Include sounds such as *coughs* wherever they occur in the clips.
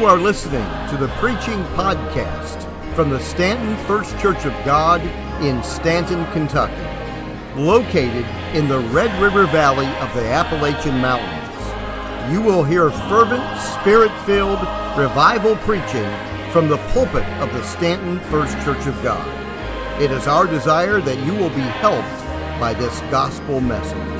You are listening to the Preaching Podcast from the Stanton First Church of God in Stanton, Kentucky, located in the Red River Valley of the Appalachian Mountains. You will hear fervent, spirit filled revival preaching from the pulpit of the Stanton First Church of God. It is our desire that you will be helped by this gospel message.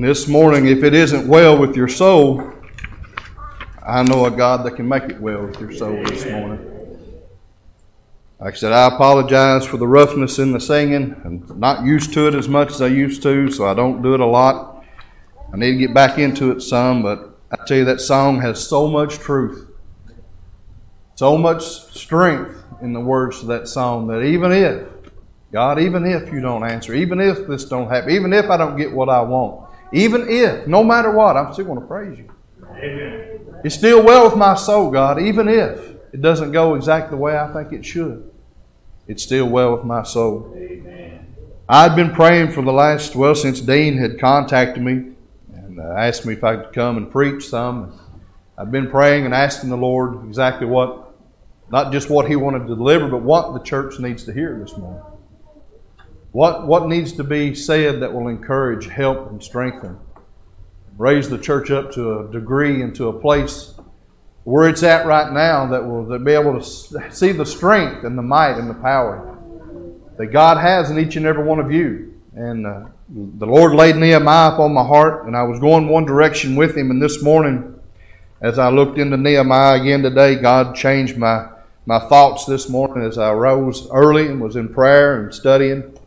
And this morning, if it isn't well with your soul, I know a God that can make it well with your soul this morning. Like I said, I apologize for the roughness in the singing. I'm not used to it as much as I used to, so I don't do it a lot. I need to get back into it some, but I tell you, that song has so much truth, so much strength in the words of that song that even if, God, even if you don't answer, even if this don't happen, even if I don't get what I want, even if, no matter what, I'm still going to praise you. Amen. It's still well with my soul, God, even if it doesn't go exactly the way I think it should. It's still well with my soul. Amen. I'd been praying for the last, well, since Dean had contacted me and uh, asked me if I could come and preach some. I've been praying and asking the Lord exactly what, not just what He wanted to deliver, but what the church needs to hear this morning. What, what needs to be said that will encourage, help, and strengthen? Raise the church up to a degree and to a place where it's at right now that will be able to see the strength and the might and the power that God has in each and every one of you. And uh, the Lord laid Nehemiah up on my heart, and I was going one direction with him. And this morning, as I looked into Nehemiah again today, God changed my, my thoughts this morning as I rose early and was in prayer and studying.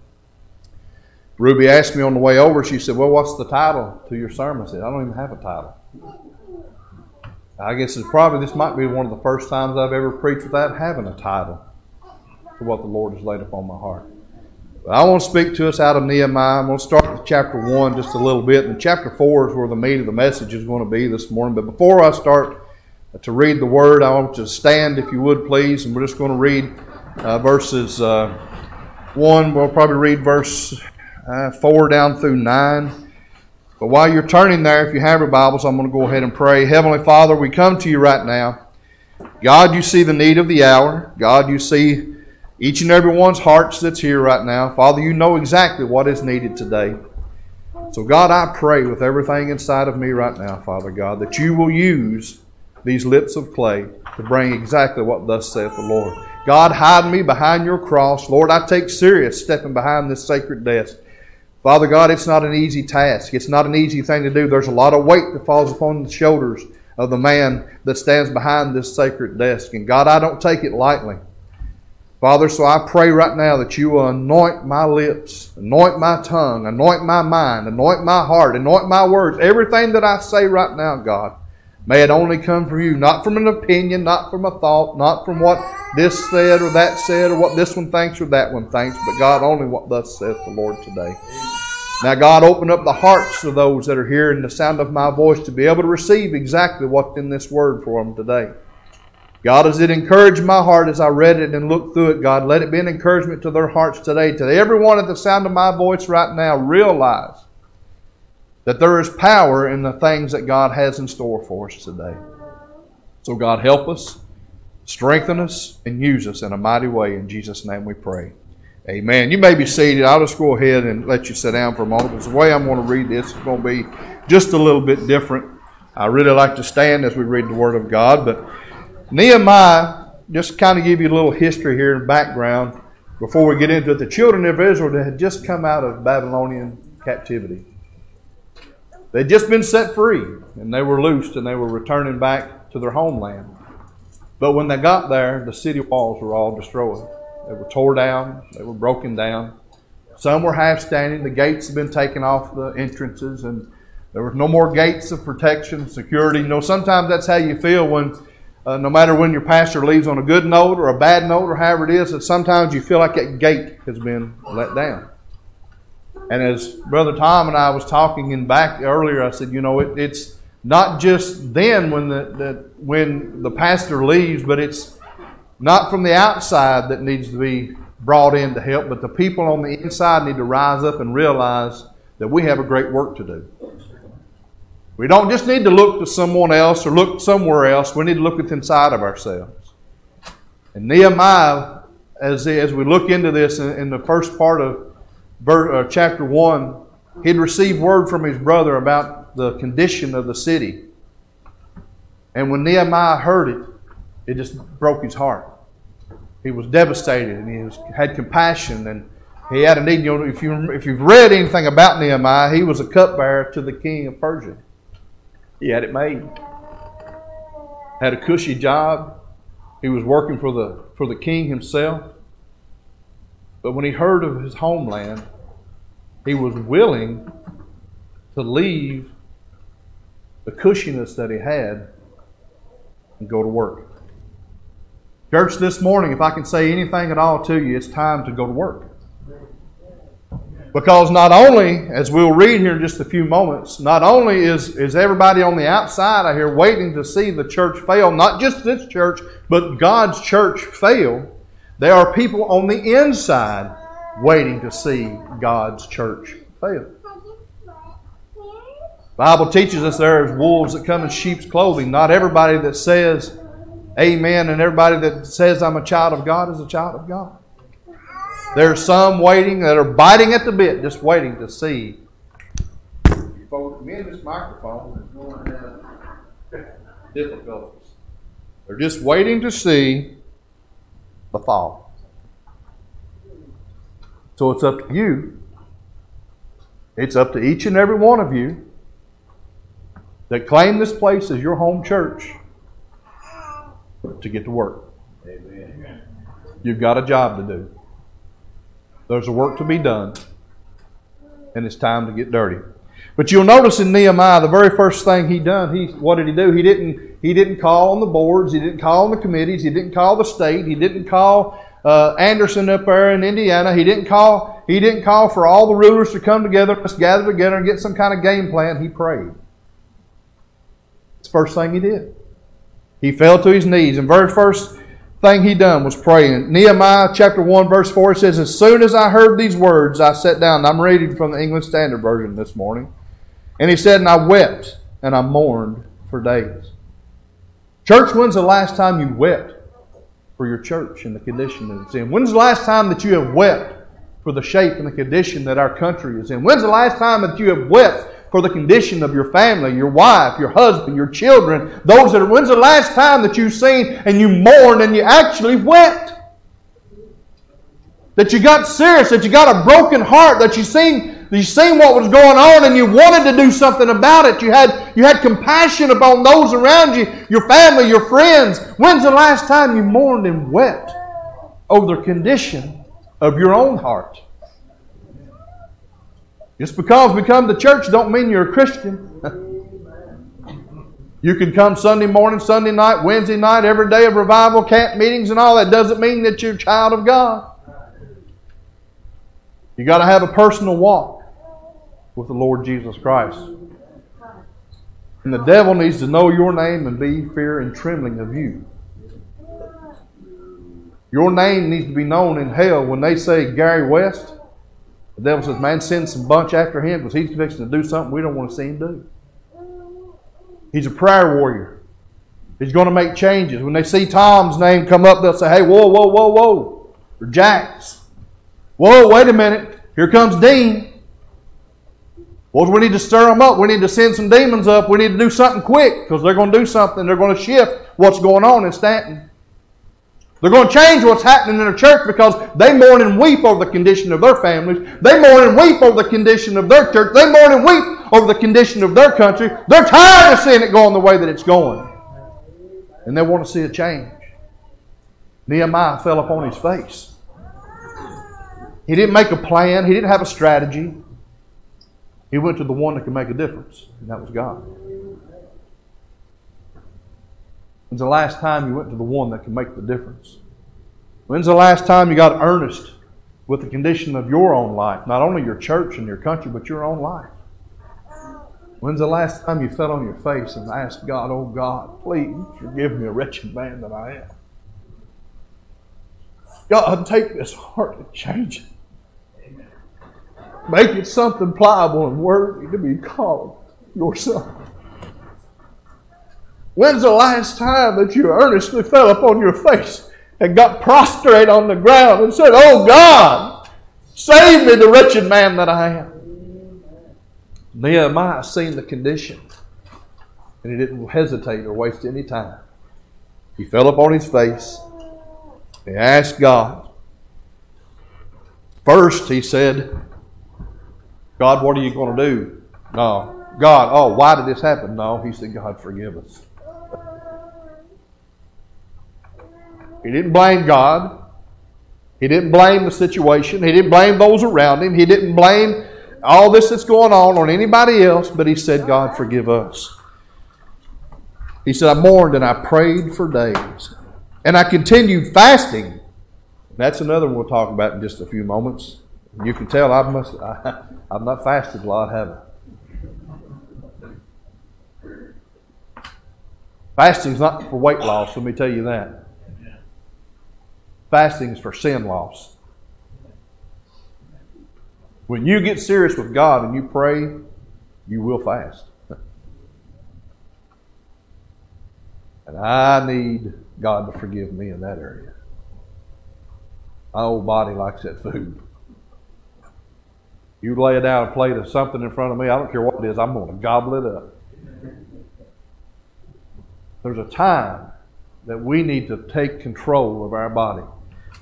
Ruby asked me on the way over, she said, Well, what's the title to your sermon? I said, I don't even have a title. I guess it's probably, this might be one of the first times I've ever preached without having a title for what the Lord has laid upon my heart. But I want to speak to us out of Nehemiah. I'm going to start with chapter 1 just a little bit, and chapter 4 is where the meat of the message is going to be this morning. But before I start to read the word, I want you to stand, if you would, please, and we're just going to read uh, verses uh, 1. We'll probably read verse uh, 4 down through 9. But while you're turning there, if you have your Bibles, I'm going to go ahead and pray. Heavenly Father, we come to you right now. God, you see the need of the hour. God, you see each and every one's hearts that's here right now. Father, you know exactly what is needed today. So, God, I pray with everything inside of me right now, Father God, that you will use these lips of clay to bring exactly what thus saith the Lord. God, hide me behind your cross. Lord, I take serious stepping behind this sacred desk. Father God, it's not an easy task. It's not an easy thing to do. There's a lot of weight that falls upon the shoulders of the man that stands behind this sacred desk. And God, I don't take it lightly. Father, so I pray right now that you will anoint my lips, anoint my tongue, anoint my mind, anoint my heart, anoint my words. Everything that I say right now, God, may it only come from you, not from an opinion, not from a thought, not from what this said or that said or what this one thinks or that one thinks, but God, only what thus saith the Lord today. Now, God, open up the hearts of those that are hearing the sound of my voice to be able to receive exactly what's in this word for them today. God, as it encouraged my heart as I read it and looked through it, God, let it be an encouragement to their hearts today. To everyone at the sound of my voice right now, realize that there is power in the things that God has in store for us today. So, God, help us, strengthen us, and use us in a mighty way. In Jesus' name we pray. Amen. You may be seated. I'll just go ahead and let you sit down for a moment. Because the way I'm going to read this is going to be just a little bit different. I really like to stand as we read the Word of God. But Nehemiah, just kind of give you a little history here and background before we get into it. The children of Israel had just come out of Babylonian captivity. They'd just been set free and they were loosed and they were returning back to their homeland. But when they got there, the city walls were all destroyed. They were tore down, they were broken down. Some were half standing. The gates had been taken off the entrances, and there was no more gates of protection, security. You know, sometimes that's how you feel when, uh, no matter when your pastor leaves on a good note or a bad note or however it is, that sometimes you feel like that gate has been let down. And as Brother Tom and I was talking in back earlier, I said, you know, it, it's not just then when the, the when the pastor leaves, but it's not from the outside that needs to be brought in to help, but the people on the inside need to rise up and realize that we have a great work to do. We don't just need to look to someone else or look somewhere else. We need to look within inside of ourselves. And Nehemiah, as, as we look into this in, in the first part of uh, chapter 1, he'd received word from his brother about the condition of the city. And when Nehemiah heard it, it just broke his heart. He was devastated and he was, had compassion and he had a need. You know, if, you, if you've read anything about Nehemiah, he was a cupbearer to the king of Persia. He had it made. Had a cushy job. He was working for the, for the king himself. But when he heard of his homeland, he was willing to leave the cushiness that he had and go to work. Church, this morning, if I can say anything at all to you, it's time to go to work. Because not only, as we'll read here in just a few moments, not only is, is everybody on the outside out here waiting to see the church fail, not just this church, but God's church fail, there are people on the inside waiting to see God's church fail. The Bible teaches us there is wolves that come in sheep's clothing. Not everybody that says amen and everybody that says I'm a child of God is a child of God. There's some waiting that are biting at the bit, just waiting to see. Me and this microphone going to have difficulties. They're just waiting to see the fall. So it's up to you. It's up to each and every one of you that claim this place as your home church to get to work. Amen. You've got a job to do. There's a work to be done, and it's time to get dirty. But you'll notice in Nehemiah, the very first thing he done, he what did he do? He didn't he didn't call on the boards, he didn't call on the committees, he didn't call the state, he didn't call uh, Anderson up there in Indiana, he didn't call he didn't call for all the rulers to come together, let's gather together and get some kind of game plan. He prayed. It's the first thing he did. He fell to his knees, and very first thing he done was praying. Nehemiah chapter 1, verse 4 it says, As soon as I heard these words, I sat down. I'm reading from the English Standard Version this morning. And he said, And I wept and I mourned for days. Church, when's the last time you wept for your church and the condition that it's in? When's the last time that you have wept for the shape and the condition that our country is in? When's the last time that you have wept for the condition of your family, your wife, your husband, your children, those that are. When's the last time that you've seen and you mourned and you actually wept? That you got serious, that you got a broken heart, that you seen you seen what was going on and you wanted to do something about it. You had you had compassion upon those around you, your family, your friends. When's the last time you mourned and wept over the condition of your own heart? Just because we come to church don't mean you're a Christian. *laughs* you can come Sunday morning, Sunday night, Wednesday night, every day of revival, camp meetings, and all that. Doesn't mean that you're a child of God. You got to have a personal walk with the Lord Jesus Christ. And the devil needs to know your name and be fear and trembling of you. Your name needs to be known in hell when they say Gary West. The devil says, Man, send some bunch after him because he's fixing to do something we don't want to see him do. He's a prayer warrior. He's going to make changes. When they see Tom's name come up, they'll say, Hey, whoa, whoa, whoa, whoa. Or Jack's. Whoa, wait a minute. Here comes Dean. Well, we need to stir them up. We need to send some demons up. We need to do something quick because they're going to do something. They're going to shift what's going on in Stanton. They're going to change what's happening in the church because they mourn and weep over the condition of their families. They mourn and weep over the condition of their church. They mourn and weep over the condition of their country. They're tired of seeing it going the way that it's going. And they want to see a change. Nehemiah fell upon his face. He didn't make a plan, he didn't have a strategy. He went to the one that could make a difference, and that was God. When's the last time you went to the one that can make the difference? When's the last time you got earnest with the condition of your own life? Not only your church and your country, but your own life. When's the last time you fell on your face and asked God, oh God, please forgive me a wretched man that I am? God, take this heart and change it. Make it something pliable and worthy to be called your son. When's the last time that you earnestly fell upon your face and got prostrate on the ground and said, Oh God, save me, the wretched man that I am? Nehemiah seen the condition and he didn't hesitate or waste any time. He fell upon his face. He asked God. First, he said, God, what are you going to do? No. God, oh, why did this happen? No. He said, God, forgive us. He didn't blame God. He didn't blame the situation. He didn't blame those around him. He didn't blame all this that's going on on anybody else, but he said, God, forgive us. He said, I mourned and I prayed for days. And I continued fasting. That's another one we'll talk about in just a few moments. You can tell I must *laughs* I, have not fasted a lot, have I? Fasting's not for weight loss, let me tell you that. Fasting is for sin loss. When you get serious with God and you pray, you will fast. *laughs* And I need God to forgive me in that area. My old body likes that food. You lay down a plate of something in front of me, I don't care what it is, I'm going to gobble it up. There's a time that we need to take control of our body.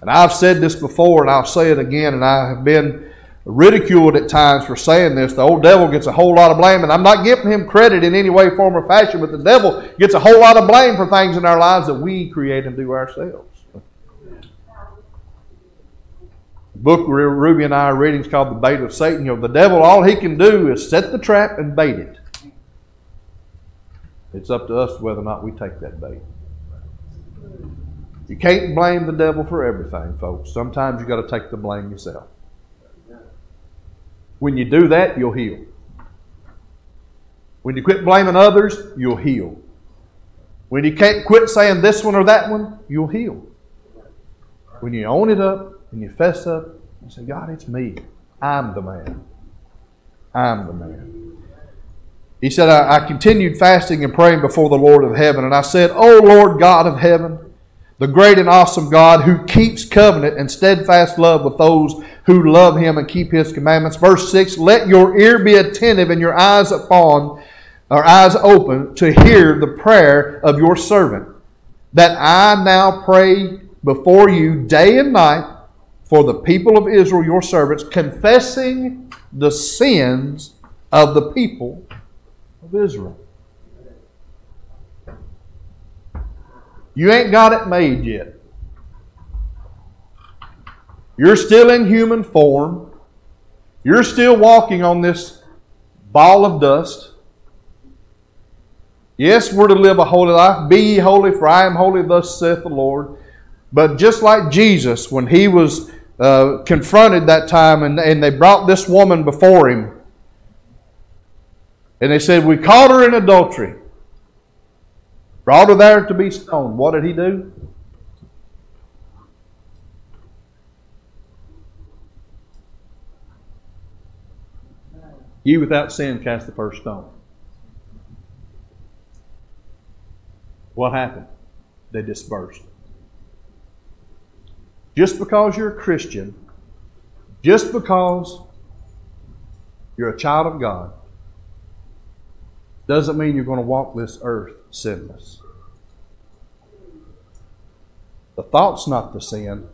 And I've said this before, and I'll say it again, and I have been ridiculed at times for saying this. The old devil gets a whole lot of blame, and I'm not giving him credit in any way, form, or fashion, but the devil gets a whole lot of blame for things in our lives that we create and do ourselves. The book Ruby and I are reading is called The Bait of Satan. You know, the devil, all he can do is set the trap and bait it. It's up to us whether or not we take that bait. You can't blame the devil for everything, folks. Sometimes you got to take the blame yourself. When you do that, you'll heal. When you quit blaming others, you'll heal. When you can't quit saying this one or that one, you'll heal. When you own it up and you fess up and say, God, it's me. I'm the man. I'm the man. He said, I, I continued fasting and praying before the Lord of heaven, and I said, O Lord God of heaven, the great and awesome God who keeps covenant and steadfast love with those who love him and keep his commandments. Verse 6 Let your ear be attentive and your eyes upon, or eyes open, to hear the prayer of your servant, that I now pray before you day and night for the people of Israel, your servants, confessing the sins of the people of Israel. You ain't got it made yet. You're still in human form. You're still walking on this ball of dust. Yes, we're to live a holy life. Be ye holy, for I am holy, thus saith the Lord. But just like Jesus, when he was uh, confronted that time and, and they brought this woman before him, and they said, We caught her in adultery. Brought her there to be stoned. What did he do? You without sin cast the first stone. What happened? They dispersed. Just because you're a Christian, just because you're a child of God, doesn't mean you're going to walk this earth sinless. The thought's not the sin,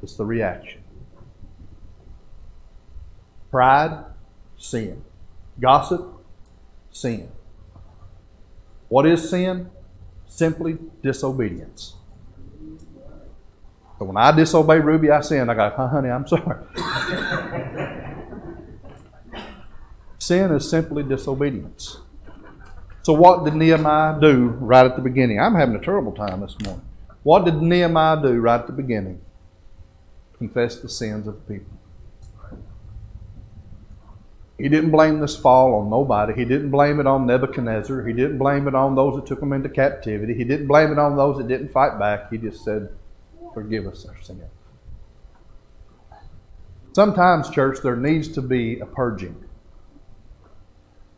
it's the reaction. Pride, sin. Gossip, sin. What is sin? Simply disobedience. So when I disobey Ruby, I sin. I go, honey, I'm sorry. *laughs* sin is simply disobedience. So what did Nehemiah do right at the beginning? I'm having a terrible time this morning. What did Nehemiah do right at the beginning? Confess the sins of the people. He didn't blame this fall on nobody. He didn't blame it on Nebuchadnezzar. He didn't blame it on those that took him into captivity. He didn't blame it on those that didn't fight back. He just said, Forgive us our sin. Sometimes, church, there needs to be a purging.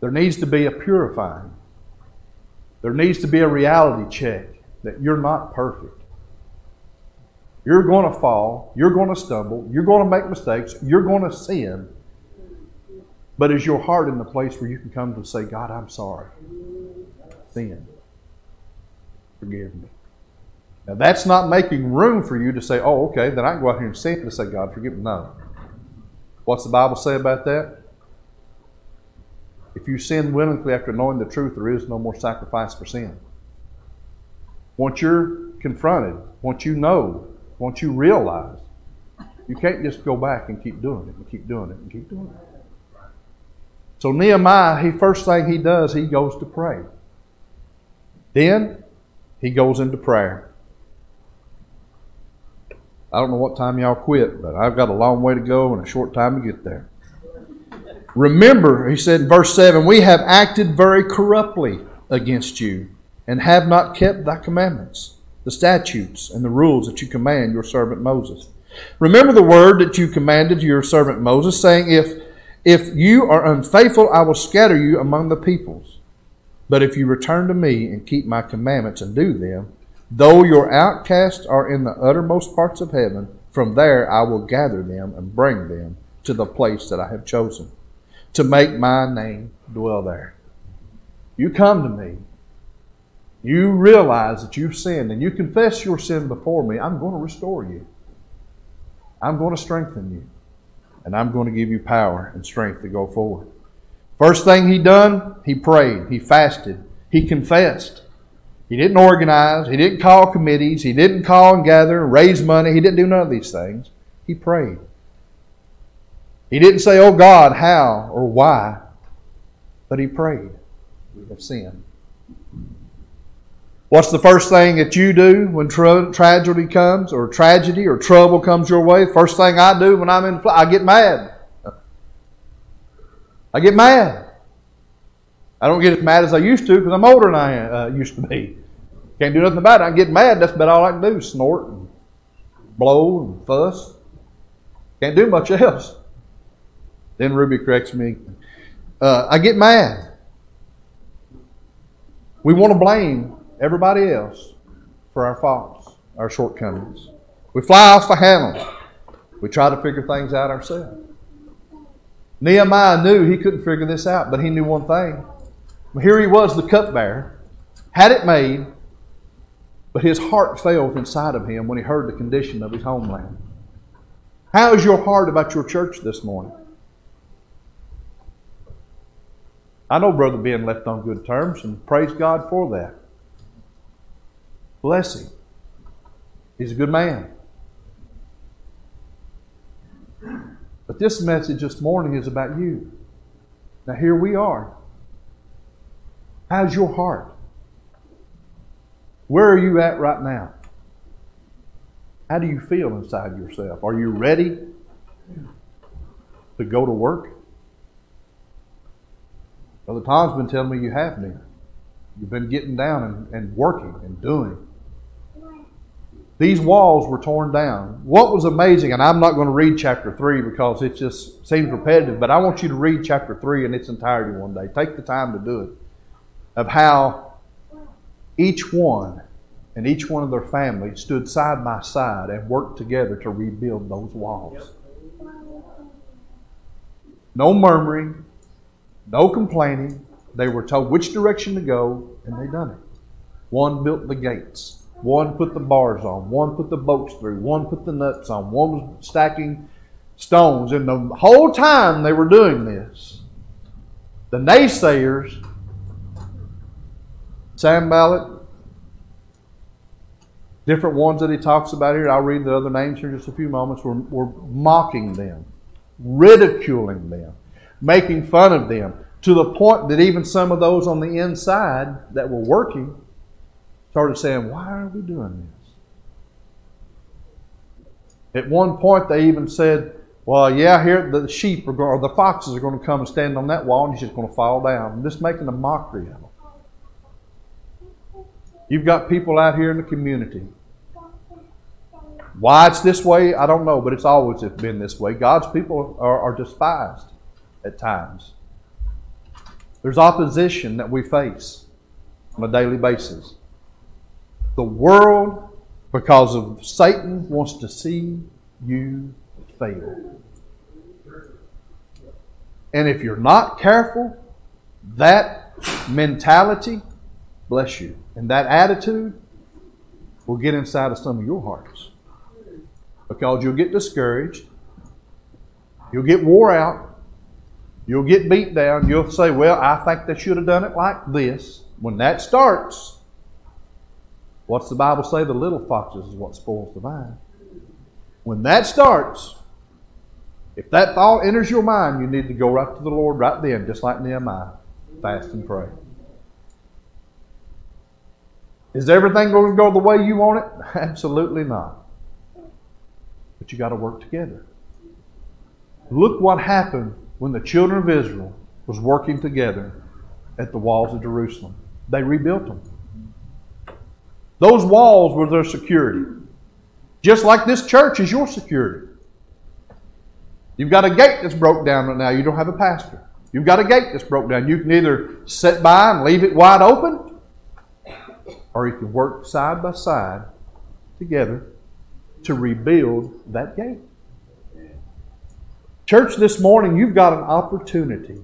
There needs to be a purifying. There needs to be a reality check that you're not perfect. You're going to fall. You're going to stumble. You're going to make mistakes. You're going to sin. But is your heart in the place where you can come to say, God, I'm sorry? Sin. Forgive me. Now, that's not making room for you to say, oh, okay, then I can go out here and sin to say, God, forgive me. No. What's the Bible say about that? If you sin willingly after knowing the truth, there is no more sacrifice for sin. Once you're confronted, once you know, once you realize, you can't just go back and keep doing it and keep doing it and keep doing it. So Nehemiah, he first thing he does, he goes to pray. Then he goes into prayer. I don't know what time y'all quit, but I've got a long way to go and a short time to get there. Remember, he said in verse 7 We have acted very corruptly against you, and have not kept thy commandments, the statutes, and the rules that you command your servant Moses. Remember the word that you commanded to your servant Moses, saying, If if you are unfaithful, I will scatter you among the peoples. But if you return to me and keep my commandments and do them, though your outcasts are in the uttermost parts of heaven, from there I will gather them and bring them to the place that I have chosen, to make my name dwell there. You come to me, you realize that you've sinned, and you confess your sin before me, I'm going to restore you. I'm going to strengthen you and I'm going to give you power and strength to go forward. First thing he done, he prayed, he fasted, he confessed. He didn't organize, he didn't call committees, he didn't call and gather and raise money, he didn't do none of these things. He prayed. He didn't say, Oh God, how or why, but he prayed. We have sinned. What's the first thing that you do when tra- tragedy comes, or tragedy or trouble comes your way? First thing I do when I'm in, I get mad. I get mad. I don't get as mad as I used to because I'm older than I uh, used to be. Can't do nothing about it. I get mad. That's about all I can do: snort and blow and fuss. Can't do much else. Then Ruby corrects me. Uh, I get mad. We want to blame everybody else for our faults, our shortcomings. We fly off the handle. We try to figure things out ourselves. Nehemiah knew he couldn't figure this out, but he knew one thing. Here he was, the cupbearer, had it made, but his heart failed inside of him when he heard the condition of his homeland. How is your heart about your church this morning? I know Brother Ben left on good terms, and praise God for that. Bless him. He's a good man. But this message this morning is about you. Now, here we are. How's your heart? Where are you at right now? How do you feel inside yourself? Are you ready to go to work? Brother Tom's been telling me you have been. You've been getting down and, and working and doing. These walls were torn down. What was amazing, and I'm not going to read chapter 3 because it just seems repetitive, but I want you to read chapter 3 in its entirety one day. Take the time to do it. Of how each one and each one of their families stood side by side and worked together to rebuild those walls. No murmuring, no complaining. They were told which direction to go, and they done it. One built the gates. One put the bars on, one put the bolts through, one put the nuts on, one was stacking stones. And the whole time they were doing this, the naysayers, Sanballat, different ones that he talks about here, I'll read the other names here in just a few moments, were, were mocking them, ridiculing them, making fun of them, to the point that even some of those on the inside that were working started saying, Why are we doing this? At one point, they even said, Well, yeah, here the sheep are going, or the foxes are going to come and stand on that wall, and he's just going to fall down. And just making a mockery of them. You've got people out here in the community Why it's this way, I don't know, but it's always been this way. God's people are, are despised at times. There's opposition that we face on a daily basis. The world, because of Satan, wants to see you fail. And if you're not careful, that mentality, bless you, and that attitude will get inside of some of your hearts. Because you'll get discouraged, you'll get wore out, you'll get beat down, you'll say, Well, I think they should have done it like this. When that starts, what's the Bible say? The little foxes is what spoils the vine. When that starts, if that thought enters your mind, you need to go right to the Lord right then, just like Nehemiah. Fast and pray. Is everything going to go the way you want it? *laughs* Absolutely not. But you got to work together. Look what happened when the children of Israel was working together at the walls of Jerusalem. They rebuilt them. Those walls were their security. Just like this church is your security. You've got a gate that's broke down right now. You don't have a pastor. You've got a gate that's broke down. You can either sit by and leave it wide open, or you can work side by side together to rebuild that gate. Church, this morning, you've got an opportunity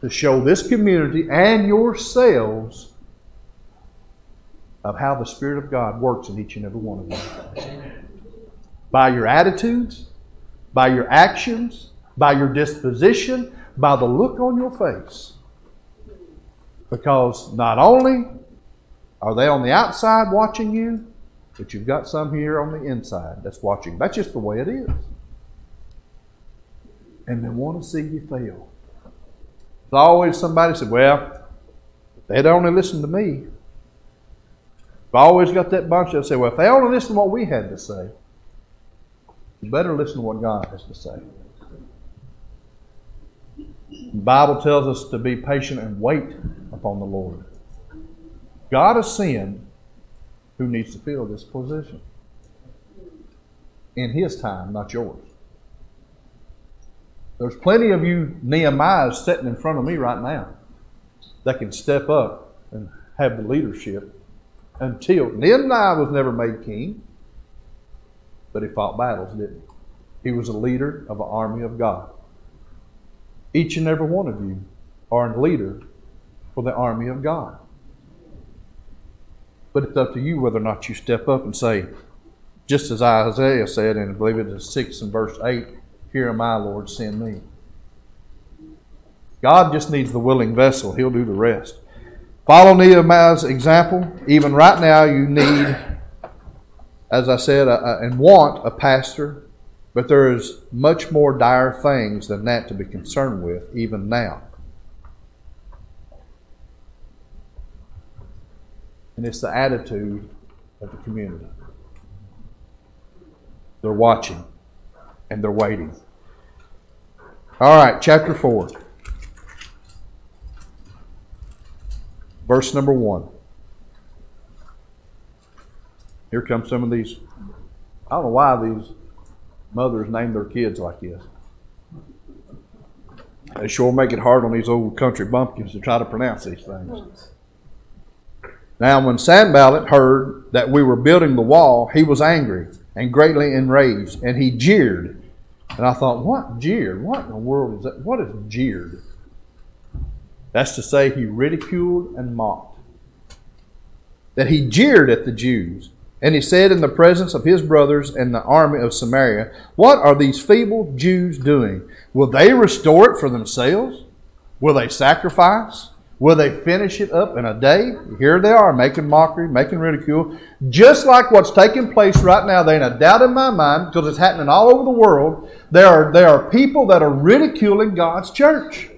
to show this community and yourselves of how the Spirit of God works in each and every one of you. By your attitudes, by your actions, by your disposition, by the look on your face. Because not only are they on the outside watching you, but you've got some here on the inside that's watching. That's just the way it is. And they want to see you fail. There's always somebody said, well, if they'd only listen to me. I've always got that bunch that say, well, if they only listen to what we had to say, you better listen to what God has to say. The Bible tells us to be patient and wait upon the Lord. God has sinned who needs to fill this position. In His time, not yours. There's plenty of you Nehemiahs sitting in front of me right now that can step up and have the leadership until Nehemiah was never made king but he fought battles, didn't he? He was a leader of an army of God. Each and every one of you are a leader for the army of God. But it's up to you whether or not you step up and say, just as Isaiah said, and I believe it is 6 and verse 8, Here am I, Lord, send me. God just needs the willing vessel, He'll do the rest. Follow Nehemiah's example. Even right now, you need as I said, uh, and want a pastor, but there is much more dire things than that to be concerned with, even now. And it's the attitude of the community. They're watching and they're waiting. All right, chapter 4, verse number 1. Here come some of these. I don't know why these mothers name their kids like this. They sure make it hard on these old country bumpkins to try to pronounce these things. Now, when Sanballat heard that we were building the wall, he was angry and greatly enraged, and he jeered. And I thought, what jeered? What in the world is that? What is jeered? That's to say, he ridiculed and mocked. That he jeered at the Jews and he said in the presence of his brothers and the army of Samaria, What are these feeble Jews doing? Will they restore it for themselves? Will they sacrifice? Will they finish it up in a day? Here they are, making mockery, making ridicule. Just like what's taking place right now, there ain't a doubt in my mind, because it's happening all over the world. There are, there are people that are ridiculing God's church.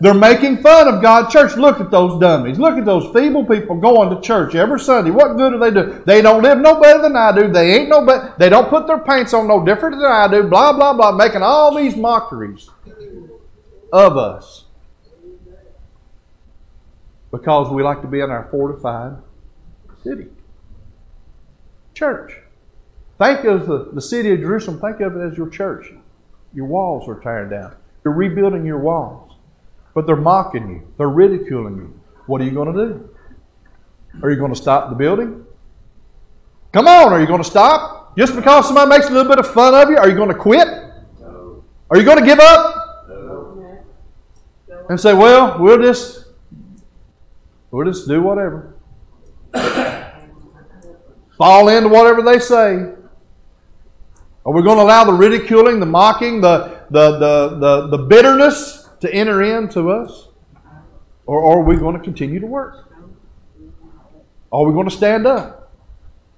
They're making fun of God's church. Look at those dummies. Look at those feeble people going to church every Sunday. What good do they do? They don't live no better than I do. They ain't no better. They don't put their pants on no different than I do. Blah, blah, blah. Making all these mockeries of us. Because we like to be in our fortified city. Church. Think of the, the city of Jerusalem, think of it as your church. Your walls are tearing down. You're rebuilding your walls. But they're mocking you, they're ridiculing you. What are you going to do? Are you going to stop the building? Come on, are you going to stop? Just because somebody makes a little bit of fun of you, are you going to quit? No. Are you going to give up? No. And say, well, we'll just we'll just do whatever. *coughs* Fall into whatever they say. Are we going to allow the ridiculing, the mocking, the, the, the, the, the bitterness to enter into us? Or, are we going to continue to work? Are we going to stand up?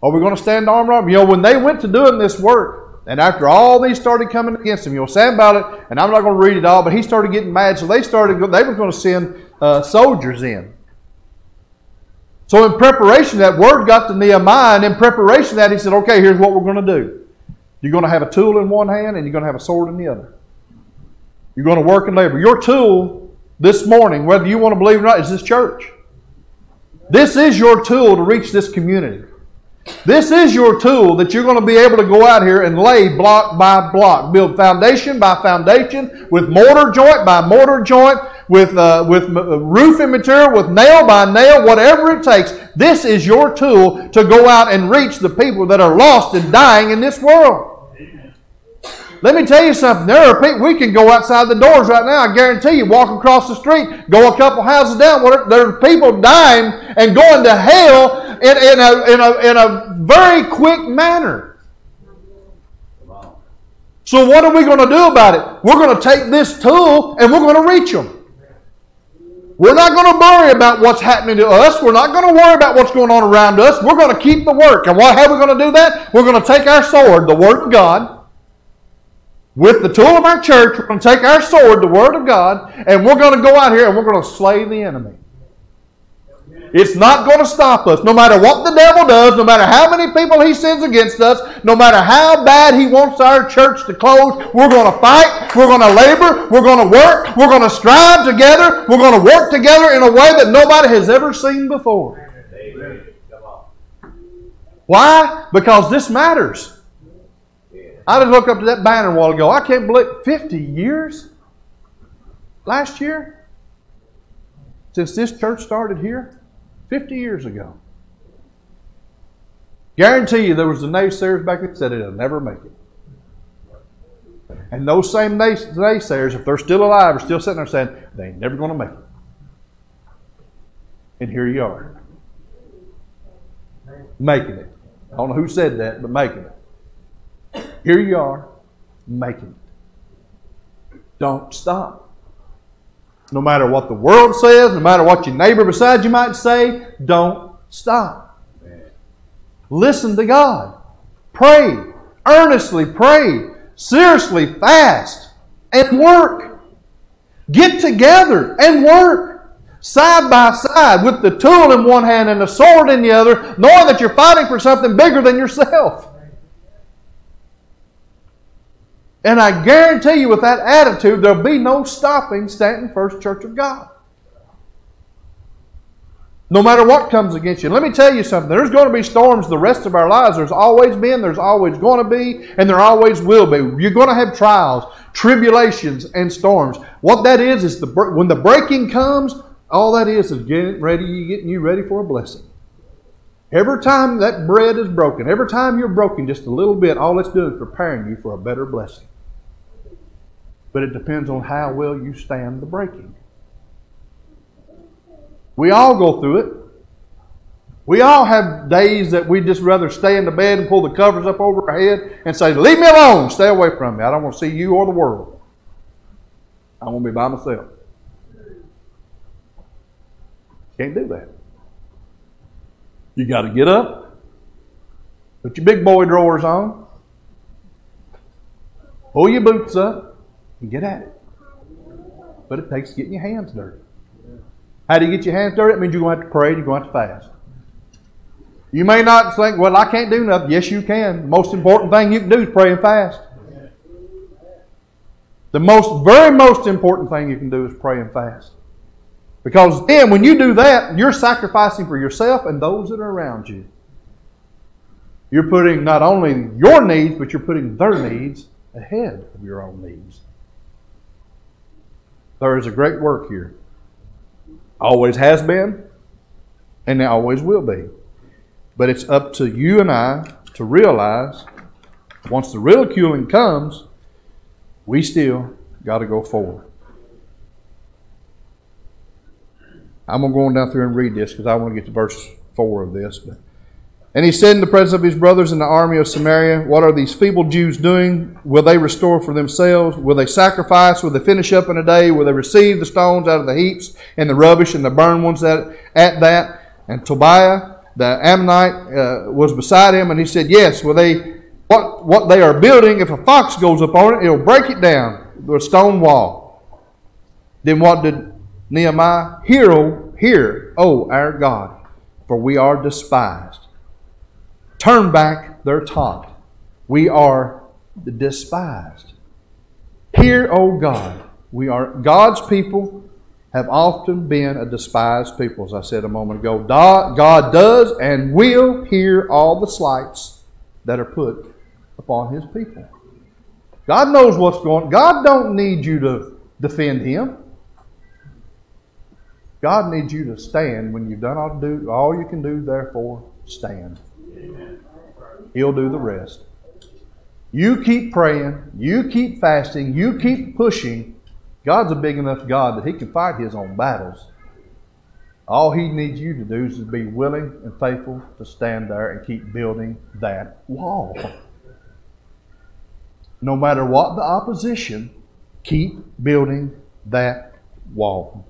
Are we going to stand arm arm? You know, when they went to doing this work, and after all these started coming against him, you'll say about it, and I'm not going to read it all, but he started getting mad, so they started, they were going to send uh, soldiers in. So in preparation that, word got to Nehemiah, and in preparation that, he said, okay, here's what we're going to do. You're going to have a tool in one hand, and you're going to have a sword in the other. You're going to work and labor. Your tool this morning, whether you want to believe it or not, is this church. This is your tool to reach this community. This is your tool that you're going to be able to go out here and lay block by block, build foundation by foundation, with mortar joint by mortar joint, with, uh, with uh, roofing material, with nail by nail, whatever it takes. This is your tool to go out and reach the people that are lost and dying in this world. Let me tell you something. There are people, we can go outside the doors right now. I guarantee you, walk across the street, go a couple houses down. There are people dying and going to hell in, in, a, in, a, in a very quick manner. So, what are we going to do about it? We're going to take this tool and we're going to reach them. We're not going to worry about what's happening to us. We're not going to worry about what's going on around us. We're going to keep the work. And what, how are we going to do that? We're going to take our sword, the Word of God, with the tool of our church. We're going to take our sword, the Word of God, and we're going to go out here and we're going to slay the enemy. It's not going to stop us. No matter what the devil does, no matter how many people he sends against us, no matter how bad he wants our church to close, we're going to fight, we're going to labor, we're going to work, we're going to strive together, we're going to work together in a way that nobody has ever seen before. Why? Because this matters. I just looked up to that banner a while ago. I can't believe 50 years last year since this church started here. 50 years ago. Guarantee you there was the naysayers back then that said it'll never make it. And those same naysayers, if they're still alive, are still sitting there saying, they ain't never going to make it. And here you are. Making it. I don't know who said that, but making it. Here you are, making it. Don't stop. No matter what the world says, no matter what your neighbor beside you might say, don't stop. Listen to God. Pray. Earnestly pray. Seriously fast. And work. Get together and work. Side by side with the tool in one hand and the sword in the other, knowing that you're fighting for something bigger than yourself. And I guarantee you, with that attitude, there'll be no stopping Stanton First Church of God. No matter what comes against you. Let me tell you something. There's going to be storms the rest of our lives. There's always been, there's always going to be, and there always will be. You're going to have trials, tribulations, and storms. What that is, is the, when the breaking comes, all that is is getting ready, getting you ready for a blessing. Every time that bread is broken, every time you're broken just a little bit, all it's doing is preparing you for a better blessing. But it depends on how well you stand the breaking. We all go through it. We all have days that we just rather stay in the bed and pull the covers up over our head and say, Leave me alone, stay away from me. I don't want to see you or the world. I want to be by myself. Can't do that. You got to get up, put your big boy drawers on, pull your boots up, and get at it. But it takes getting your hands dirty. How do you get your hands dirty? It means you're going to have to pray and you're going to have to fast. You may not think, well, I can't do nothing. Yes, you can. The most important thing you can do is pray and fast. The most, very most important thing you can do is pray and fast. Because then, when you do that, you're sacrificing for yourself and those that are around you. You're putting not only your needs, but you're putting their needs ahead of your own needs. There is a great work here. Always has been, and it always will be. But it's up to you and I to realize once the ridiculing comes, we still got to go forward. I'm going to go on down through and read this because I want to get to verse 4 of this. But and he said in the presence of his brothers in the army of Samaria, What are these feeble Jews doing? Will they restore for themselves? Will they sacrifice? Will they finish up in a day? Will they receive the stones out of the heaps and the rubbish and the burned ones that, at that? And Tobiah, the Ammonite, uh, was beside him, and he said, Yes, will they, what, what they are building, if a fox goes up on it, it'll break it down, the stone wall. Then what did Nehemiah? Hear, hear, O our God, for we are despised. Turn back their taunt. We are despised. Hear, O God, we are God's people have often been a despised people, as I said a moment ago. God does and will hear all the slights that are put upon his people. God knows what's going on. God don't need you to defend him. God needs you to stand when you've done all, do, all you can do, therefore stand. He'll do the rest. You keep praying, you keep fasting, you keep pushing. God's a big enough God that He can fight His own battles. All He needs you to do is to be willing and faithful to stand there and keep building that wall. No matter what the opposition, keep building that wall.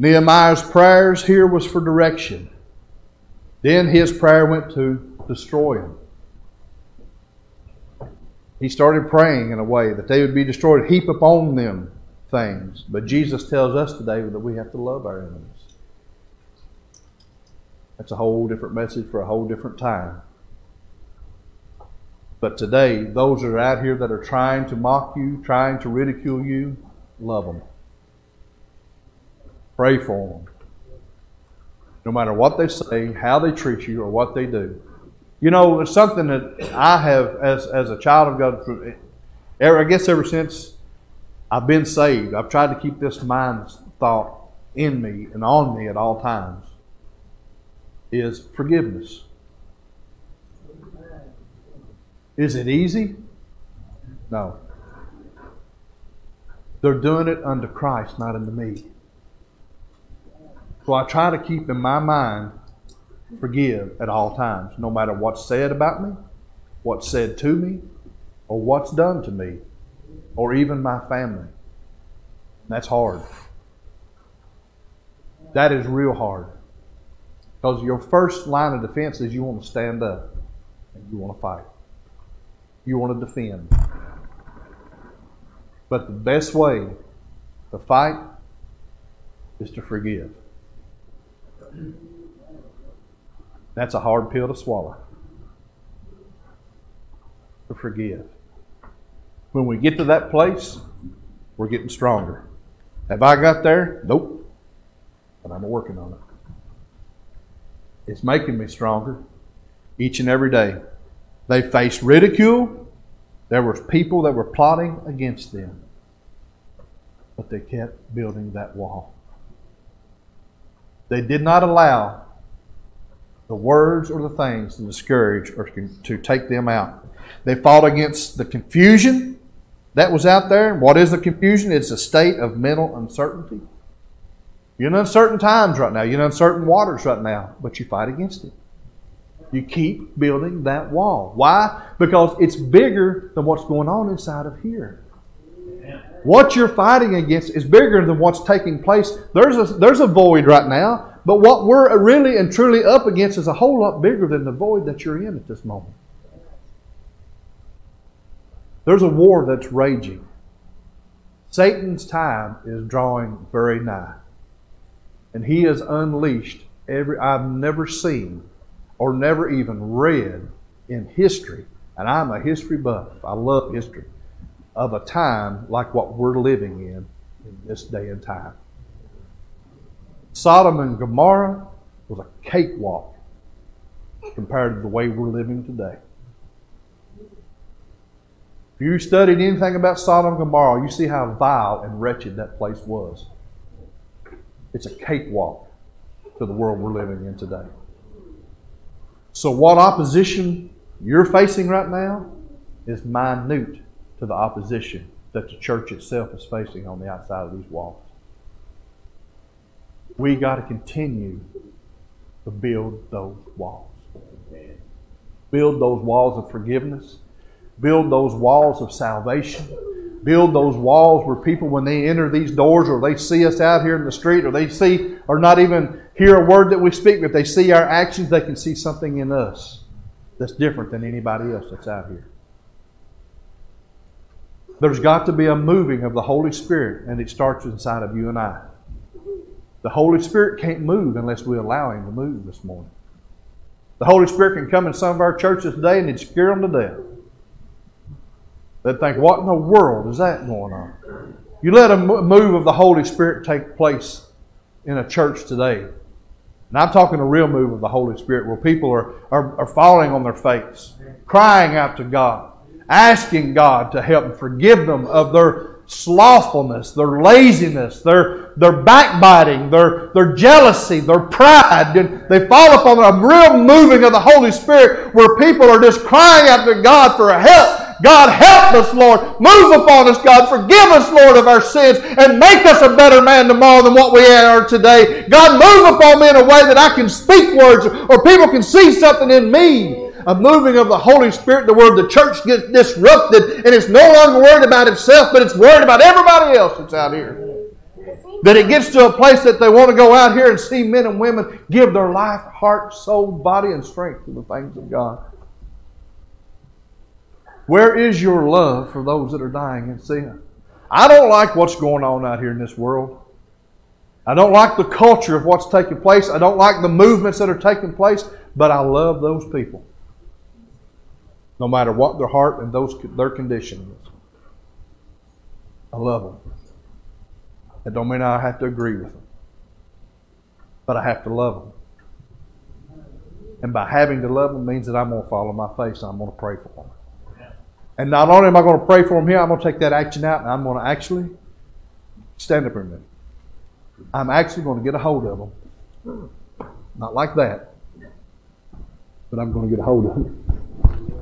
Nehemiah's prayers here was for direction. Then his prayer went to destroy him. He started praying in a way that they would be destroyed, heap upon them things. But Jesus tells us today that we have to love our enemies. That's a whole different message for a whole different time. But today, those that are out here that are trying to mock you, trying to ridicule you, love them. Pray for them no matter what they say, how they treat you, or what they do. You know, it's something that I have, as, as a child of God, I guess ever since I've been saved, I've tried to keep this mind thought in me and on me at all times is forgiveness. Is it easy? No. They're doing it unto Christ, not unto me. So I try to keep in my mind forgive at all times, no matter what's said about me, what's said to me, or what's done to me, or even my family. That's hard. That is real hard. Because your first line of defense is you want to stand up and you want to fight. You want to defend. But the best way to fight is to forgive. That's a hard pill to swallow. To forgive. When we get to that place, we're getting stronger. Have I got there? Nope. But I'm working on it. It's making me stronger each and every day. They faced ridicule. There were people that were plotting against them. But they kept building that wall. They did not allow the words or the things to discourage or to take them out. They fought against the confusion that was out there. What is the confusion? It's a state of mental uncertainty. You're in uncertain times right now. You're in uncertain waters right now, but you fight against it. You keep building that wall. Why? Because it's bigger than what's going on inside of here. What you're fighting against is bigger than what's taking place. There's a, there's a void right now, but what we're really and truly up against is a whole lot bigger than the void that you're in at this moment. There's a war that's raging. Satan's time is drawing very nigh. And he has unleashed every I've never seen or never even read in history, and I'm a history buff. I love history of a time like what we're living in in this day and time. Sodom and Gomorrah was a cakewalk compared to the way we're living today. If you studied anything about Sodom and Gomorrah, you see how vile and wretched that place was. It's a cakewalk to the world we're living in today. So, what opposition you're facing right now is minute to the opposition that the church itself is facing on the outside of these walls. We got to continue to build those walls. Build those walls of forgiveness. Build those walls of salvation. Build those walls where people, when they enter these doors or they see us out here in the street or they see or not even hear a word that we speak, but they see our actions, they can see something in us that's different than anybody else that's out here. There's got to be a moving of the Holy Spirit, and it starts inside of you and I. The Holy Spirit can't move unless we allow Him to move this morning. The Holy Spirit can come in some of our churches today and it'd scare them to death. They'd think, what in the world is that going on? You let a move of the Holy Spirit take place in a church today. And I'm talking a real move of the Holy Spirit where people are, are, are falling on their face, crying out to God, asking God to help them, forgive them of their slothfulness, their laziness, their, their backbiting, their, their jealousy, their pride. And they fall upon a real moving of the Holy Spirit where people are just crying out to God for help. God, help us, Lord. Move upon us, God. Forgive us, Lord, of our sins and make us a better man tomorrow than what we are today. God, move upon me in a way that I can speak words or people can see something in me a moving of the Holy Spirit to where the church gets disrupted and it's no longer worried about itself, but it's worried about everybody else that's out here. That it gets to a place that they want to go out here and see men and women give their life, heart, soul, body, and strength to the things of God. Where is your love for those that are dying in sin? I don't like what's going on out here in this world. I don't like the culture of what's taking place. I don't like the movements that are taking place, but I love those people no matter what their heart and those their condition is. I love them. It don't mean I have to agree with them, but I have to love them. And by having to love them means that I'm going to follow my face and I'm going to pray for them. And not only am I going to pray for them here, I'm going to take that action out and I'm going to actually stand up in a. I'm actually going to get a hold of them. Not like that, but I'm going to get a hold of them.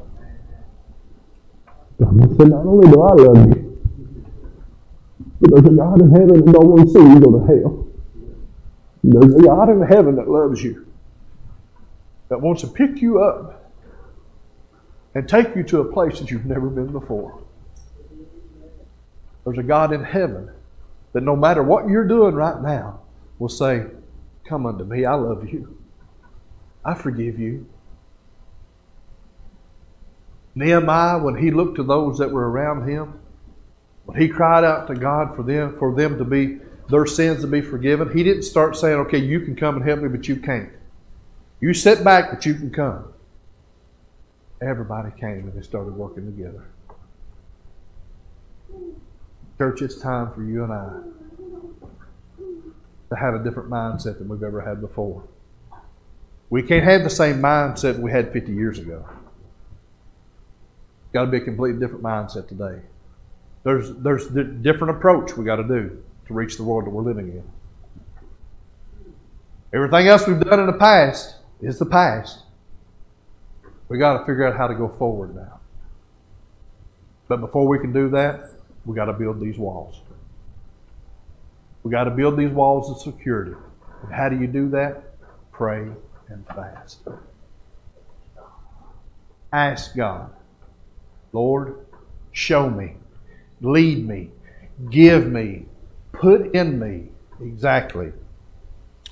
God said, not only do I love you, but there's a God in heaven that don't want to see you go to hell. There's a God in heaven that loves you, that wants to pick you up and take you to a place that you've never been before. There's a God in heaven that no matter what you're doing right now will say, Come unto me, I love you. I forgive you. Nehemiah, when he looked to those that were around him, when he cried out to God for them, for them to be their sins to be forgiven, he didn't start saying, "Okay, you can come and help me, but you can't. You sit back, but you can come." Everybody came and they started working together. Church, it's time for you and I to have a different mindset than we've ever had before. We can't have the same mindset we had 50 years ago. Got to be a completely different mindset today. There's there's a different approach we got to do to reach the world that we're living in. Everything else we've done in the past is the past. We got to figure out how to go forward now. But before we can do that, we got to build these walls. We got to build these walls of security. And how do you do that? Pray and fast. Ask God Lord, show me, lead me, give me, put in me exactly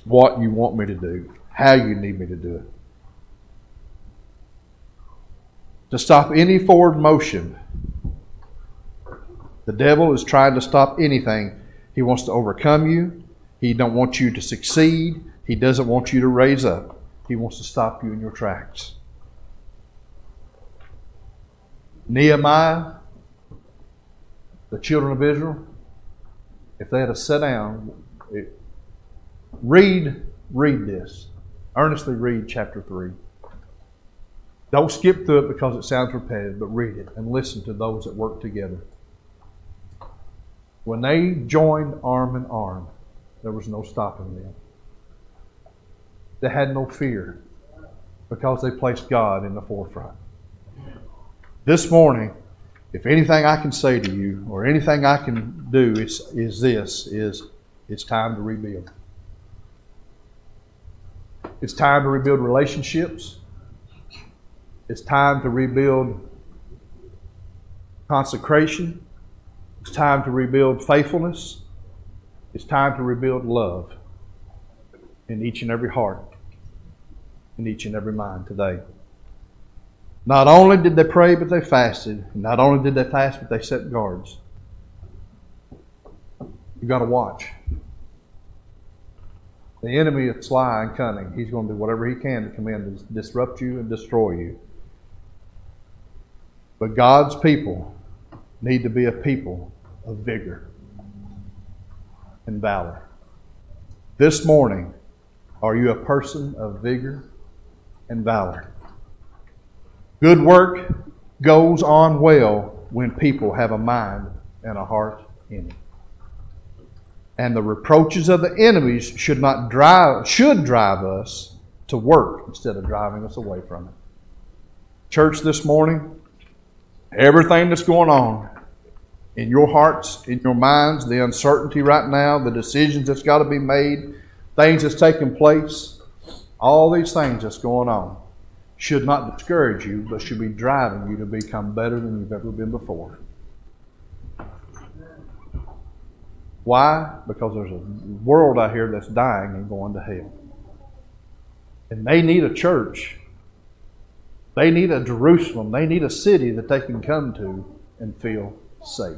what you want me to do, how you need me to do it. To stop any forward motion, the devil is trying to stop anything. He wants to overcome you. He don't want you to succeed. He doesn't want you to raise up. He wants to stop you in your tracks. Nehemiah, the children of Israel, if they had to sit down, it, read, read this. Earnestly read chapter 3. Don't skip through it because it sounds repetitive, but read it and listen to those that work together. When they joined arm in arm, there was no stopping them. They had no fear because they placed God in the forefront. This morning, if anything I can say to you or anything I can do is, is this is it's time to rebuild. It's time to rebuild relationships. It's time to rebuild consecration. It's time to rebuild faithfulness. It's time to rebuild love in each and every heart, in each and every mind today. Not only did they pray, but they fasted. Not only did they fast, but they set guards. You've got to watch. The enemy is sly and cunning. He's going to do whatever he can to come in to disrupt you and destroy you. But God's people need to be a people of vigor and valor. This morning, are you a person of vigor and valor? Good work goes on well when people have a mind and a heart in it. And the reproaches of the enemies should not drive should drive us to work instead of driving us away from it. Church this morning, everything that's going on in your hearts, in your minds, the uncertainty right now, the decisions that's got to be made, things that's taking place, all these things that's going on should not discourage you, but should be driving you to become better than you've ever been before. Why? Because there's a world out here that's dying and going to hell. And they need a church. They need a Jerusalem. They need a city that they can come to and feel safe.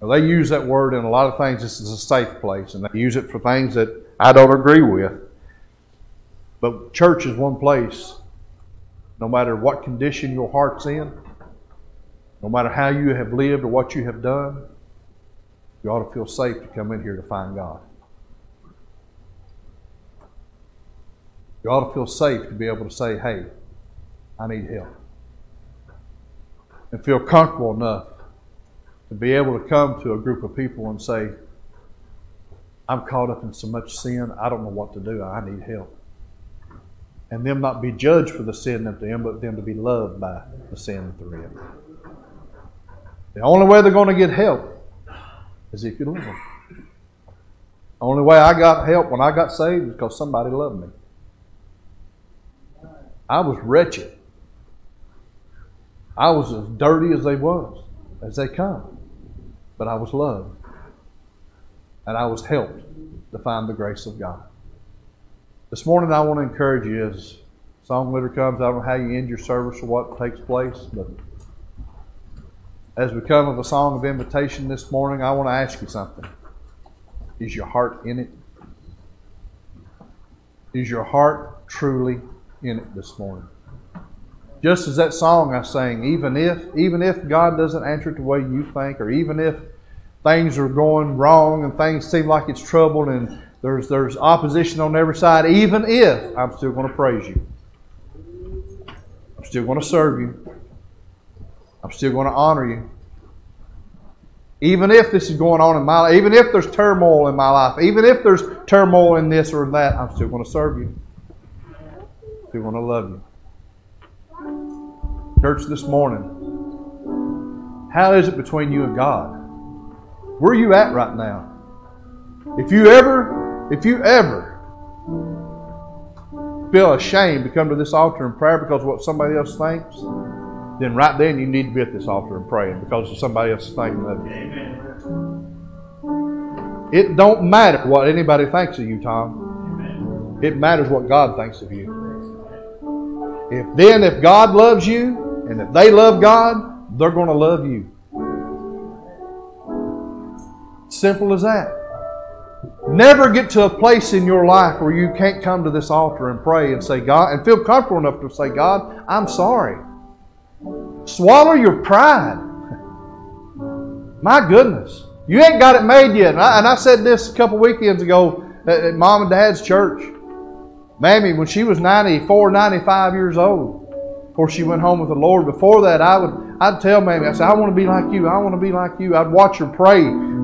Now, they use that word in a lot of things. This is a safe place, and they use it for things that I don't agree with. But church is one place, no matter what condition your heart's in, no matter how you have lived or what you have done, you ought to feel safe to come in here to find God. You ought to feel safe to be able to say, hey, I need help and feel comfortable enough to be able to come to a group of people and say, I'm caught up in so much sin, I don't know what to do, I need help. And them not be judged for the sin they're in, but them to be loved by the sin they're in. The only way they're going to get help is if you love them. The only way I got help when I got saved is because somebody loved me. I was wretched. I was as dirty as they was, as they come. But I was loved. And I was helped to find the grace of God. This morning I want to encourage you as song leader comes. I don't know how you end your service or what takes place, but as we come with a song of invitation this morning, I want to ask you something. Is your heart in it? Is your heart truly in it this morning? Just as that song I sang, even if even if God doesn't answer it the way you think, or even if things are going wrong and things seem like it's troubled and there's there's opposition on every side, even if I'm still going to praise you. I'm still going to serve you. I'm still going to honor you. Even if this is going on in my life, even if there's turmoil in my life, even if there's turmoil in this or that, I'm still going to serve you. I'm Still going to love you. Church, this morning, how is it between you and God? Where are you at right now? If you ever, if you ever feel ashamed to come to this altar in prayer because of what somebody else thinks, then right then you need to be at this altar and praying because of somebody else thinking of you. Amen. It don't matter what anybody thinks of you, Tom. Amen. It matters what God thinks of you. If then, if God loves you, and if they love God, they're going to love you. Simple as that. Never get to a place in your life where you can't come to this altar and pray and say, God, and feel comfortable enough to say, God, I'm sorry. Swallow your pride. *laughs* My goodness. You ain't got it made yet. And I, and I said this a couple weekends ago at, at mom and dad's church. Mammy, when she was 94, 95 years old, before she went home with the Lord, before that, I would I'd tell Mammy, I said, I want to be like you. I want to be like you. I'd watch her pray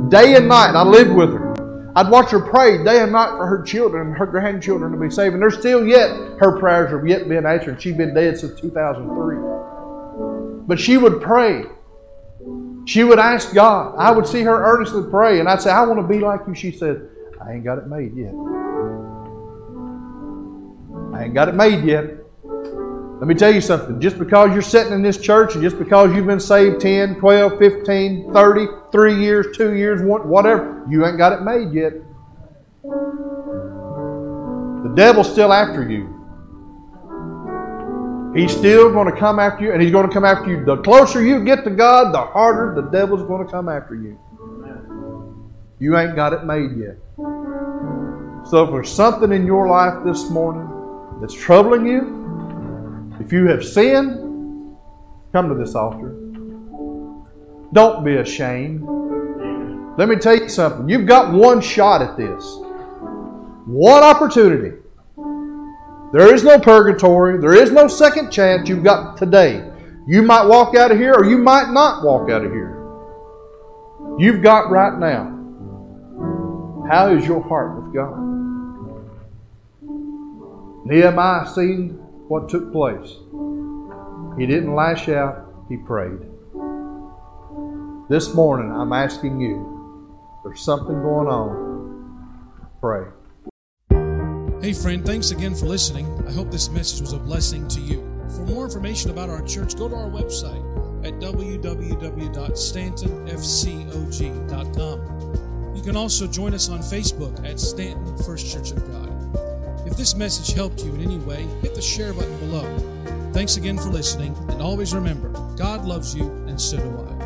day and night. I lived with her. I'd watch her pray day and night for her children and her grandchildren to be saved. And there's still yet, her prayers are yet being answered. She's been dead since 2003. But she would pray. She would ask God. I would see her earnestly pray. And I'd say, I want to be like you. She said, I ain't got it made yet. I ain't got it made yet. Let me tell you something. Just because you're sitting in this church and just because you've been saved 10, 12, 15, 30, 3 years, 2 years, whatever, you ain't got it made yet. The devil's still after you. He's still going to come after you, and he's going to come after you. The closer you get to God, the harder the devil's going to come after you. You ain't got it made yet. So if there's something in your life this morning that's troubling you, if you have sinned, come to this altar. Don't be ashamed. Let me tell you something. You've got one shot at this, one opportunity. There is no purgatory, there is no second chance. You've got today. You might walk out of here or you might not walk out of here. You've got right now. How is your heart with God? Nehemiah seen what took place. He didn't lash out, he prayed. This morning, I'm asking you, there's something going on. Pray. Hey, friend, thanks again for listening. I hope this message was a blessing to you. For more information about our church, go to our website at www.stantonfcog.com. You can also join us on Facebook at Stanton First Church of God. If this message helped you in any way, hit the share button below. Thanks again for listening, and always remember God loves you, and so do I.